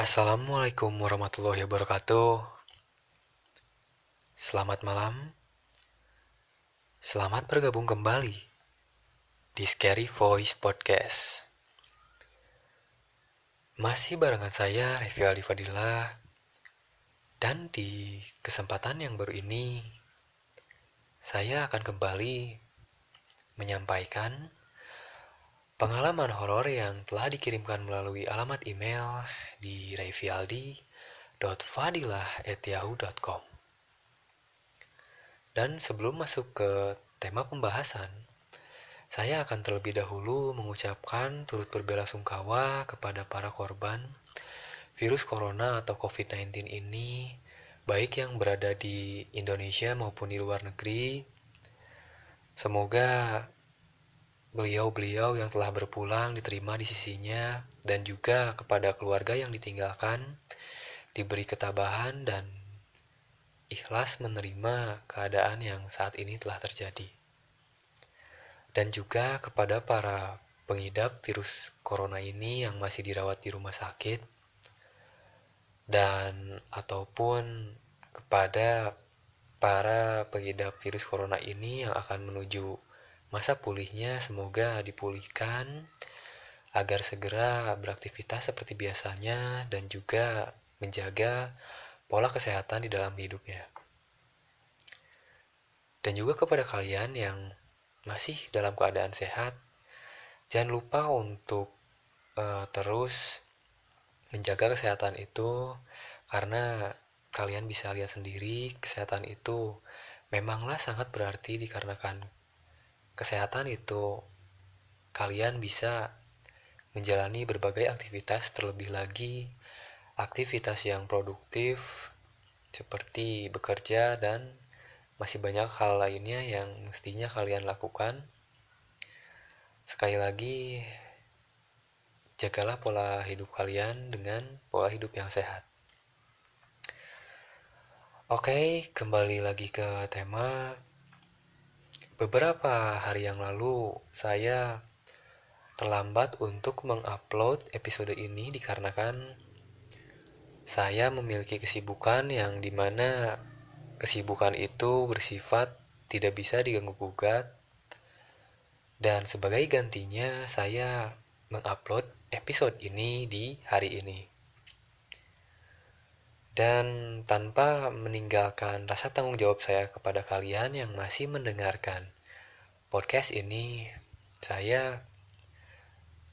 Assalamualaikum warahmatullahi wabarakatuh. Selamat malam. Selamat bergabung kembali di Scary Voice Podcast. Masih barengan saya, Revi Aldi Fadila. Dan di kesempatan yang baru ini, saya akan kembali menyampaikan pengalaman horor yang telah dikirimkan melalui alamat email di revialdi.fadilah@yahoo.com. Dan sebelum masuk ke tema pembahasan, saya akan terlebih dahulu mengucapkan turut berbelasungkawa kepada para korban virus corona atau COVID-19 ini, baik yang berada di Indonesia maupun di luar negeri. Semoga beliau-beliau yang telah berpulang diterima di sisinya dan juga kepada keluarga yang ditinggalkan diberi ketabahan dan ikhlas menerima keadaan yang saat ini telah terjadi. Dan juga kepada para pengidap virus corona ini yang masih dirawat di rumah sakit dan ataupun kepada para pengidap virus corona ini yang akan menuju Masa pulihnya semoga dipulihkan agar segera beraktivitas seperti biasanya dan juga menjaga pola kesehatan di dalam hidupnya. Dan juga kepada kalian yang masih dalam keadaan sehat, jangan lupa untuk uh, terus menjaga kesehatan itu karena kalian bisa lihat sendiri kesehatan itu memanglah sangat berarti dikarenakan kesehatan itu kalian bisa menjalani berbagai aktivitas terlebih lagi aktivitas yang produktif seperti bekerja dan masih banyak hal lainnya yang mestinya kalian lakukan. Sekali lagi, jagalah pola hidup kalian dengan pola hidup yang sehat. Oke, kembali lagi ke tema Beberapa hari yang lalu, saya terlambat untuk mengupload episode ini dikarenakan saya memiliki kesibukan yang di mana kesibukan itu bersifat tidak bisa diganggu-gugat dan sebagai gantinya saya mengupload episode ini di hari ini. Dan tanpa meninggalkan rasa tanggung jawab saya kepada kalian yang masih mendengarkan podcast ini, saya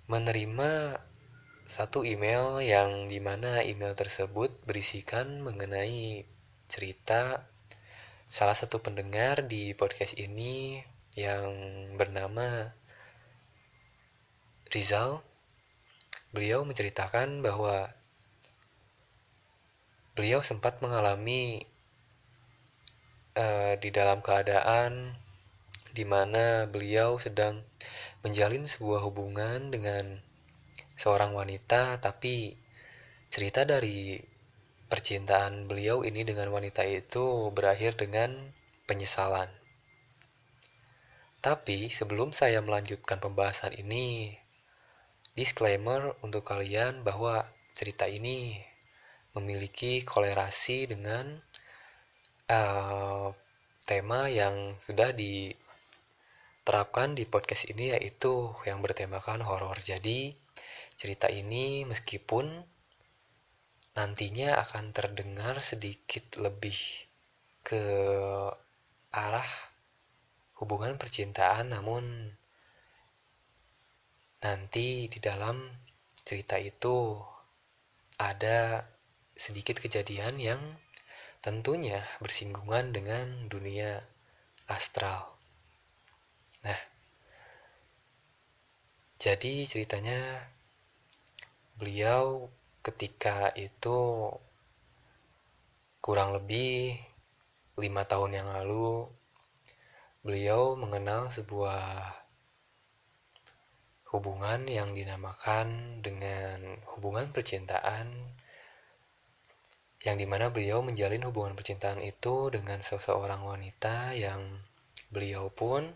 menerima satu email yang di mana email tersebut berisikan mengenai cerita salah satu pendengar di podcast ini yang bernama Rizal. Beliau menceritakan bahwa beliau sempat mengalami uh, di dalam keadaan di mana beliau sedang menjalin sebuah hubungan dengan seorang wanita, tapi cerita dari percintaan beliau ini dengan wanita itu berakhir dengan penyesalan. Tapi sebelum saya melanjutkan pembahasan ini, disclaimer untuk kalian bahwa cerita ini memiliki kolerasi dengan uh, tema yang sudah diterapkan di podcast ini yaitu yang bertemakan horor. Jadi cerita ini meskipun nantinya akan terdengar sedikit lebih ke arah hubungan percintaan namun nanti di dalam cerita itu ada sedikit kejadian yang tentunya bersinggungan dengan dunia astral. Nah, jadi ceritanya beliau ketika itu kurang lebih lima tahun yang lalu beliau mengenal sebuah hubungan yang dinamakan dengan hubungan percintaan yang di mana beliau menjalin hubungan percintaan itu dengan seseorang wanita yang beliau pun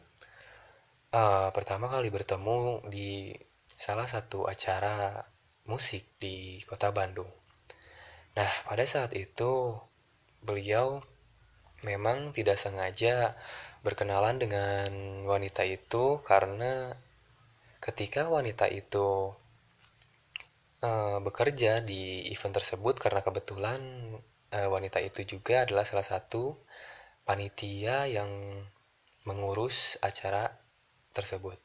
uh, pertama kali bertemu di salah satu acara musik di kota Bandung. Nah, pada saat itu beliau memang tidak sengaja berkenalan dengan wanita itu karena ketika wanita itu uh, bekerja di event tersebut karena kebetulan uh, wanita itu juga adalah salah satu panitia yang mengurus acara tersebut.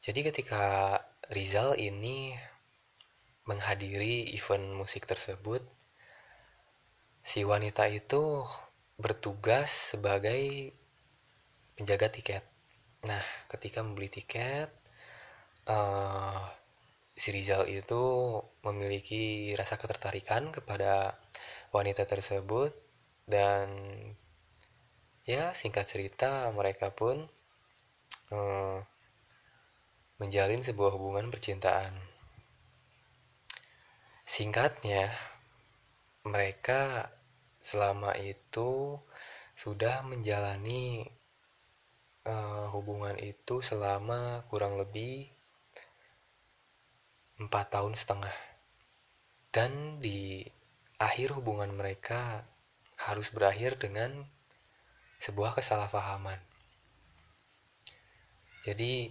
Jadi ketika Rizal ini menghadiri event musik tersebut, si wanita itu bertugas sebagai penjaga tiket. Nah, ketika membeli tiket, uh, si Rizal itu memiliki rasa ketertarikan kepada wanita tersebut dan ya singkat cerita mereka pun uh, menjalin sebuah hubungan percintaan. Singkatnya, mereka selama itu sudah menjalani uh, hubungan itu selama kurang lebih empat tahun setengah. Dan di akhir hubungan mereka harus berakhir dengan sebuah kesalahpahaman. Jadi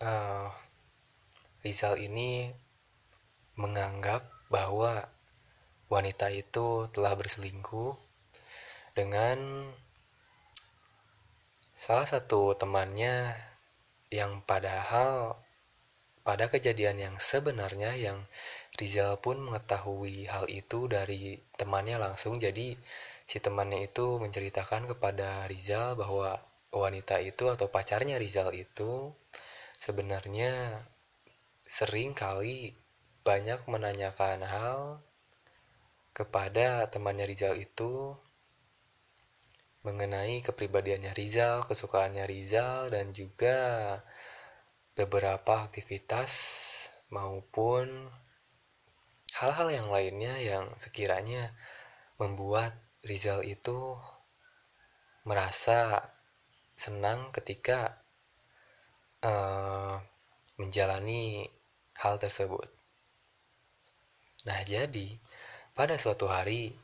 uh, Rizal ini menganggap bahwa wanita itu telah berselingkuh dengan Salah satu temannya yang padahal pada kejadian yang sebenarnya yang Rizal pun mengetahui hal itu dari temannya langsung. Jadi si temannya itu menceritakan kepada Rizal bahwa wanita itu atau pacarnya Rizal itu sebenarnya sering kali banyak menanyakan hal kepada temannya Rizal itu mengenai kepribadiannya Rizal, kesukaannya Rizal, dan juga beberapa aktivitas maupun hal-hal yang lainnya yang sekiranya membuat Rizal itu merasa senang ketika uh, menjalani hal tersebut. Nah, jadi pada suatu hari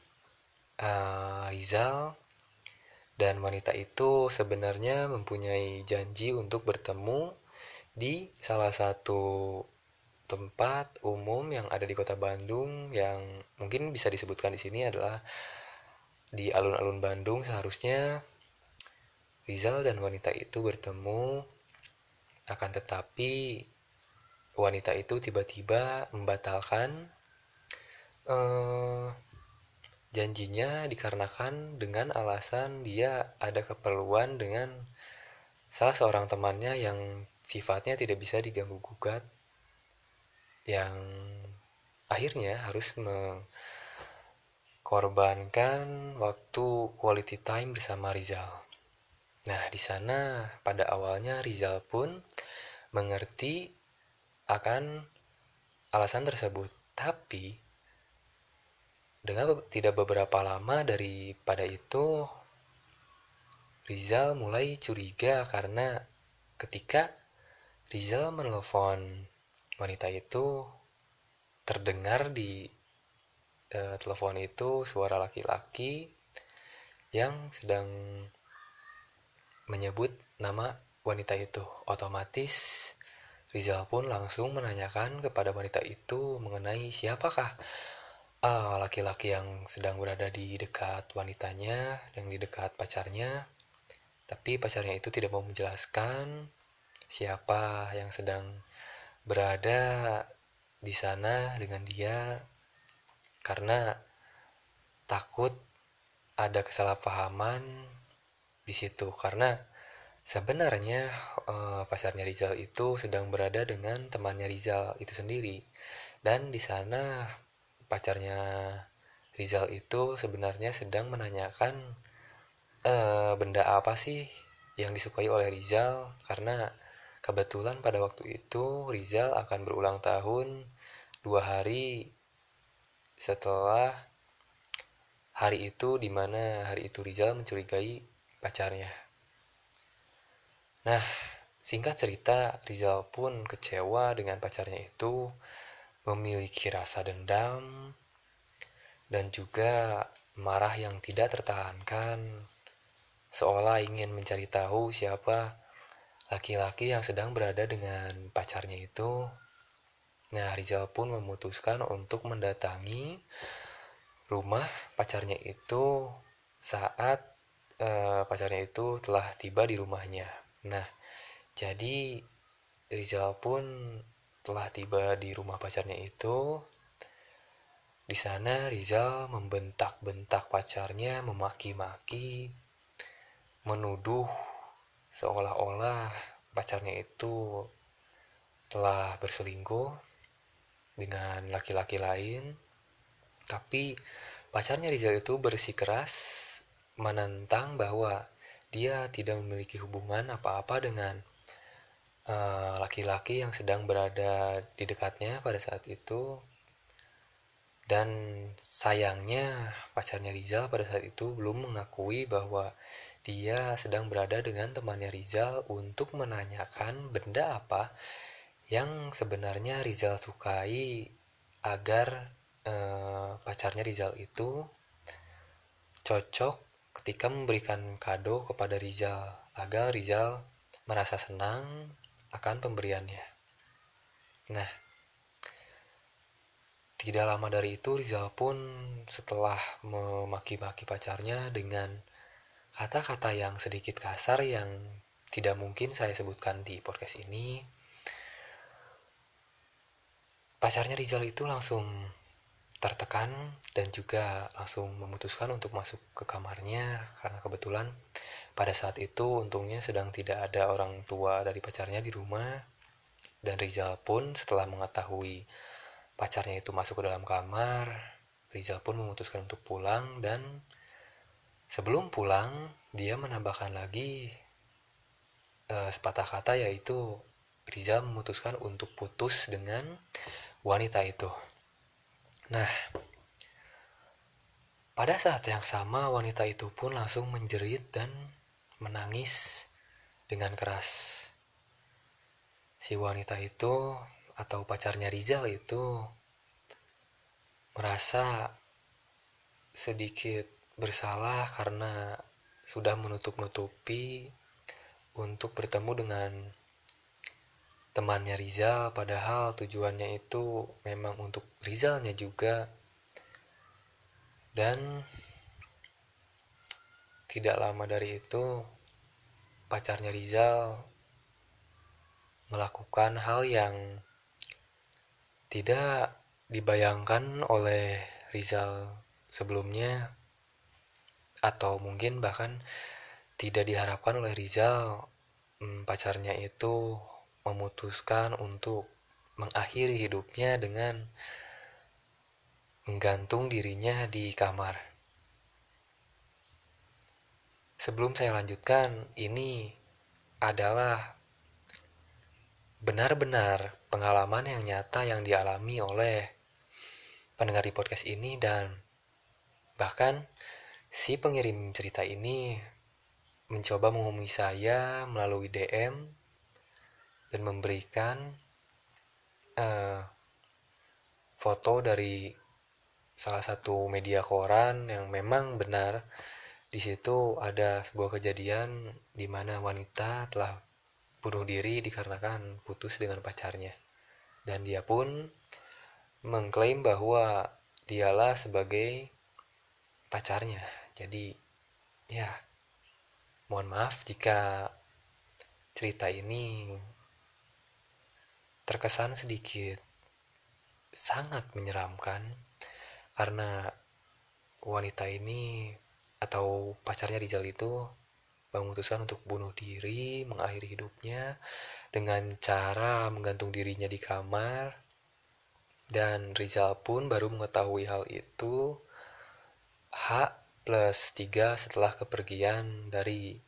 uh, Rizal dan wanita itu sebenarnya mempunyai janji untuk bertemu di salah satu tempat umum yang ada di kota Bandung yang mungkin bisa disebutkan di sini adalah di alun-alun Bandung. Seharusnya Rizal dan wanita itu bertemu. Akan tetapi wanita itu tiba-tiba membatalkan uh, Janjinya dikarenakan dengan alasan dia ada keperluan dengan salah seorang temannya yang sifatnya tidak bisa diganggu gugat yang akhirnya harus mengorbankan waktu quality time bersama Rizal. Nah, di sana pada awalnya Rizal pun mengerti akan alasan tersebut, tapi dengan tidak beberapa lama daripada itu, Rizal mulai curiga karena ketika Rizal menelpon wanita itu, terdengar di e, telepon itu suara laki-laki yang sedang menyebut nama wanita itu. Otomatis Rizal pun langsung menanyakan kepada wanita itu mengenai siapakah Ah, laki-laki uh, yang sedang berada di dekat wanitanya, yang di dekat pacarnya, tapi pacarnya itu tidak mau menjelaskan siapa yang sedang berada di sana dengan dia karena takut ada kesalahpahaman di situ. Karena sebenarnya uh, pacarnya Rizal itu sedang berada dengan temannya Rizal itu sendiri. Dan di sana pacarnya Rizal itu sebenarnya sedang menanyakan e, benda apa sih yang disukai oleh Rizal? Karena kebetulan pada waktu itu Rizal akan berulang tahun dua hari setelah hari itu di mana hari itu Rizal mencurigai pacarnya. Nah, singkat cerita Rizal pun kecewa dengan pacarnya itu memiliki rasa dendam dan juga marah yang tidak tertahankan seolah ingin mencari tahu siapa laki-laki yang sedang berada dengan pacarnya itu. Nah, Rizal pun memutuskan untuk mendatangi rumah pacarnya itu saat uh, pacarnya itu telah tiba di rumahnya. Nah, jadi Rizal pun telah tiba di rumah pacarnya itu, di sana Rizal membentak-bentak pacarnya, memaki-maki, menuduh seolah-olah pacarnya itu telah berselingkuh dengan laki-laki lain. Tapi pacarnya Rizal itu bersikeras menentang bahwa dia tidak memiliki hubungan apa-apa dengan Eh, laki-laki uh, yang sedang berada di dekatnya pada saat itu dan sayangnya pacarnya Rizal pada saat itu belum mengakui bahwa dia sedang berada dengan temannya Rizal untuk menanyakan benda apa yang sebenarnya Rizal sukai agar uh, pacarnya Rizal itu cocok ketika memberikan kado kepada Rizal agar Rizal merasa senang akan pemberiannya. Nah, tidak lama dari itu Rizal pun setelah memaki-maki pacarnya dengan kata-kata yang sedikit kasar yang tidak mungkin saya sebutkan di podcast ini. Pacarnya Rizal itu langsung tertekan dan juga langsung memutuskan untuk masuk ke kamarnya karena kebetulan pada saat itu untungnya sedang tidak ada orang tua dari pacarnya di rumah dan Rizal pun setelah mengetahui pacarnya itu masuk ke dalam kamar, Rizal pun memutuskan untuk pulang dan sebelum pulang dia menambahkan lagi uh, sepatah kata yaitu Rizal memutuskan untuk putus dengan wanita itu. Nah, pada saat yang sama wanita itu pun langsung menjerit dan menangis dengan keras. Si wanita itu atau pacarnya Rizal itu merasa sedikit bersalah karena sudah menutup-nutupi untuk bertemu dengan temannya Rizal padahal tujuannya itu memang untuk Rizalnya juga. Dan tidak lama dari itu, pacarnya Rizal melakukan hal yang tidak dibayangkan oleh Rizal sebelumnya atau mungkin bahkan tidak diharapkan oleh Rizal hmm, pacarnya itu memutuskan untuk mengakhiri hidupnya dengan menggantung dirinya di kamar. Sebelum saya lanjutkan, ini adalah benar-benar pengalaman yang nyata yang dialami oleh pendengar di podcast ini dan bahkan si pengirim cerita ini mencoba menghubungi saya melalui DM dan memberikan uh, foto dari salah satu media koran yang memang benar di situ ada sebuah kejadian di mana wanita telah bunuh diri dikarenakan putus dengan pacarnya. Dan dia pun mengklaim bahwa dialah sebagai pacarnya. Jadi, ya, mohon maaf jika cerita ini terkesan sedikit sangat menyeramkan karena wanita ini atau pacarnya Rizal itu memutuskan untuk bunuh diri, mengakhiri hidupnya dengan cara menggantung dirinya di kamar. Dan Rizal pun baru mengetahui hal itu H plus 3 setelah kepergian dari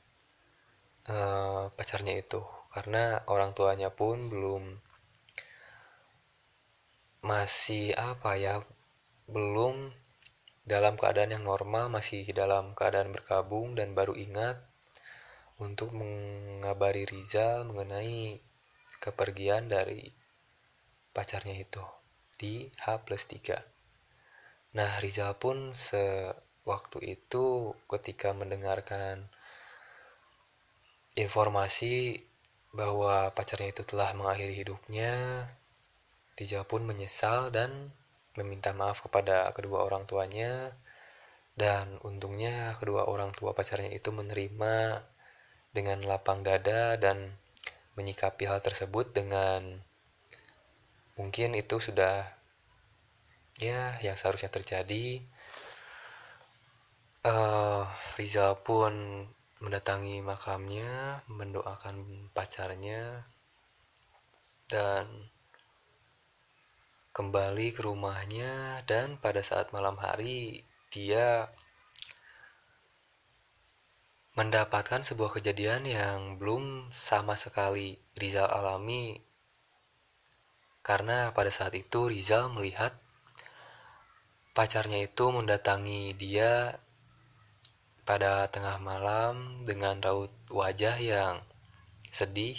uh, pacarnya itu. Karena orang tuanya pun belum masih apa ya, belum dalam keadaan yang normal masih dalam keadaan berkabung dan baru ingat untuk mengabari Rizal mengenai kepergian dari pacarnya itu. di H plus 3. Nah, Rizal pun sewaktu itu ketika mendengarkan informasi bahwa pacarnya itu telah mengakhiri hidupnya, Rizal pun menyesal dan meminta maaf kepada kedua orang tuanya. Dan untungnya kedua orang tua pacarnya itu menerima dengan lapang dada dan menyikapi hal tersebut dengan mungkin itu sudah ya yang seharusnya terjadi uh, Rizal pun mendatangi makamnya mendoakan pacarnya dan kembali ke rumahnya. Dan pada saat malam hari dia mendapatkan sebuah kejadian yang belum sama sekali Rizal alami. Karena pada saat itu Rizal melihat pacarnya itu mendatangi dia pada tengah malam dengan raut wajah yang sedih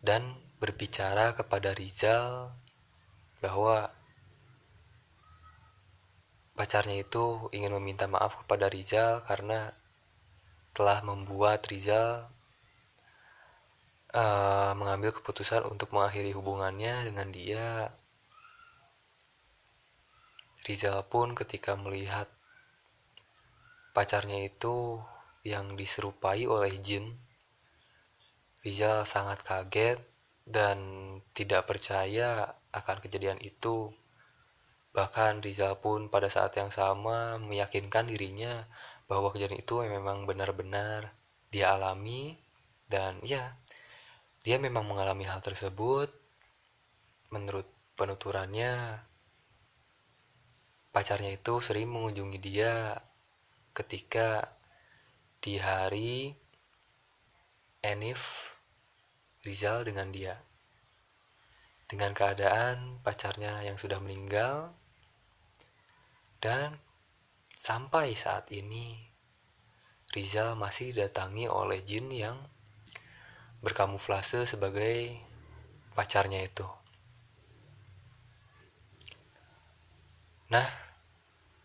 dan berbicara kepada Rizal bahwa pacarnya itu ingin meminta maaf kepada Rizal karena telah membuat Rizal uh, mengambil keputusan untuk mengakhiri hubungannya dengan dia. Rizal pun ketika melihat pacarnya itu yang diserupai oleh jin, Rizal sangat kaget dan tidak percaya akan kejadian itu. Bahkan Rizal pun pada saat yang sama meyakinkan dirinya bahwa kejadian itu memang benar-benar dia alami dan ya dia memang mengalami hal tersebut menurut penuturannya pacarnya itu sering mengunjungi dia ketika di hari Enif Rizal dengan dia dengan keadaan pacarnya yang sudah meninggal dan sampai saat ini Rizal masih didatangi oleh jin yang berkamuflase sebagai pacarnya itu. Nah,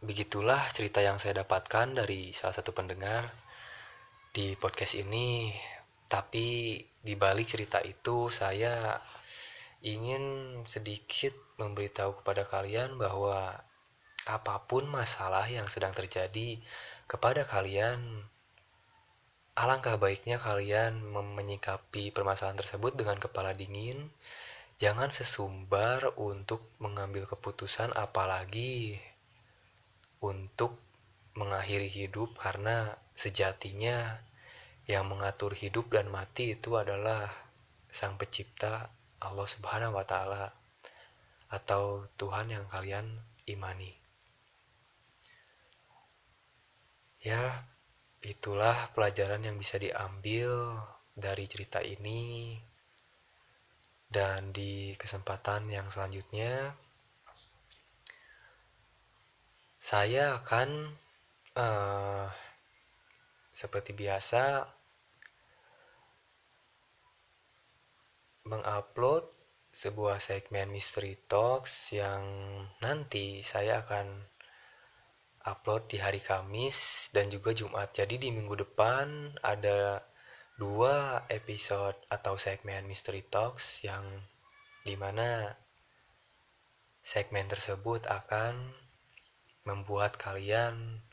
begitulah cerita yang saya dapatkan dari salah satu pendengar di podcast ini. Tapi di balik cerita itu saya ingin sedikit memberitahu kepada kalian bahwa apa pun masalah yang sedang terjadi kepada kalian, alangkah baiknya kalian menyikapi permasalahan tersebut dengan kepala dingin. Jangan sesumbar untuk mengambil keputusan, apalagi untuk mengakhiri hidup, karena sejatinya yang mengatur hidup dan mati itu adalah Sang Pencipta Allah Subhanahu wa Ta'ala, atau Tuhan yang kalian imani. Ya, itulah pelajaran yang bisa diambil dari cerita ini. Dan di kesempatan yang selanjutnya, saya akan uh, seperti biasa mengupload sebuah segmen Mystery Talks yang nanti saya akan upload di hari Kamis dan juga Jumat. Jadi di minggu depan ada dua episode atau segmen Mystery Talks yang di mana segmen tersebut akan membuat kalian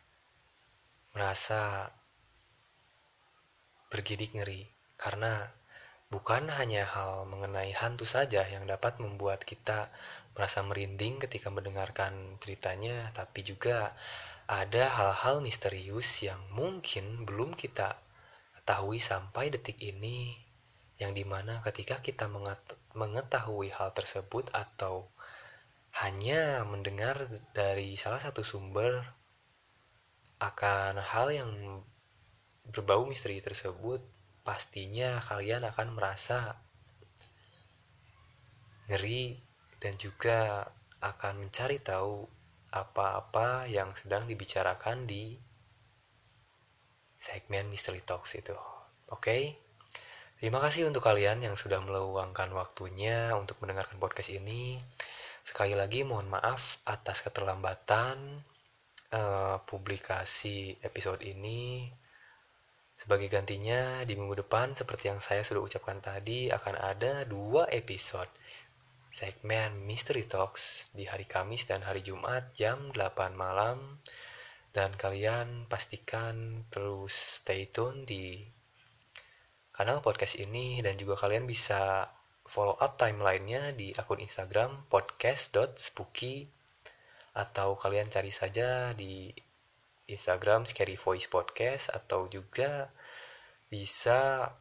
merasa bergidik ngeri. Karena bukan hanya hal mengenai hantu saja yang dapat membuat kita merasa merinding ketika mendengarkan ceritanya, tapi juga ada hal-hal misterius yang mungkin belum kita ketahui sampai detik ini, yang di mana ketika kita mengetahui hal tersebut atau hanya mendengar dari salah satu sumber akan hal yang berbau misteri tersebut, pastinya kalian akan merasa ngeri dan juga akan mencari tahu apa-apa yang sedang dibicarakan di segmen Mystery Talks itu. Oke? Okay? Terima kasih untuk kalian yang sudah meluangkan waktunya untuk mendengarkan podcast ini. Sekali lagi mohon maaf atas keterlambatan uh, publikasi episode ini. Sebagai gantinya di minggu depan seperti yang saya sudah ucapkan tadi akan ada dua episode segmen Mystery Talks di hari Kamis dan hari Jumat jam 8 malam dan kalian pastikan terus stay tune di kanal podcast ini dan juga kalian bisa follow up timelinenya di akun Instagram podcast.spooky atau kalian cari saja di Instagram Scary Voice Podcast atau juga bisa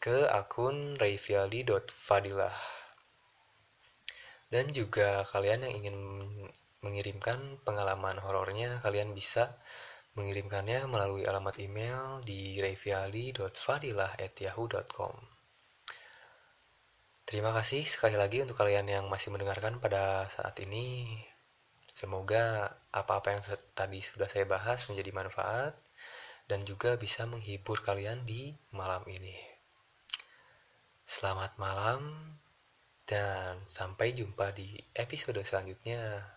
ke akun rayfiali.fadilah dan juga kalian yang ingin mengirimkan pengalaman horornya kalian bisa mengirimkannya melalui alamat email di rayfiali.fadilah@yahoo.com Terima kasih sekali lagi untuk kalian yang masih mendengarkan pada saat ini. Semoga apa-apa yang tadi sudah saya bahas menjadi manfaat dan juga bisa menghibur kalian di malam ini. Selamat malam dan sampai jumpa di episode selanjutnya.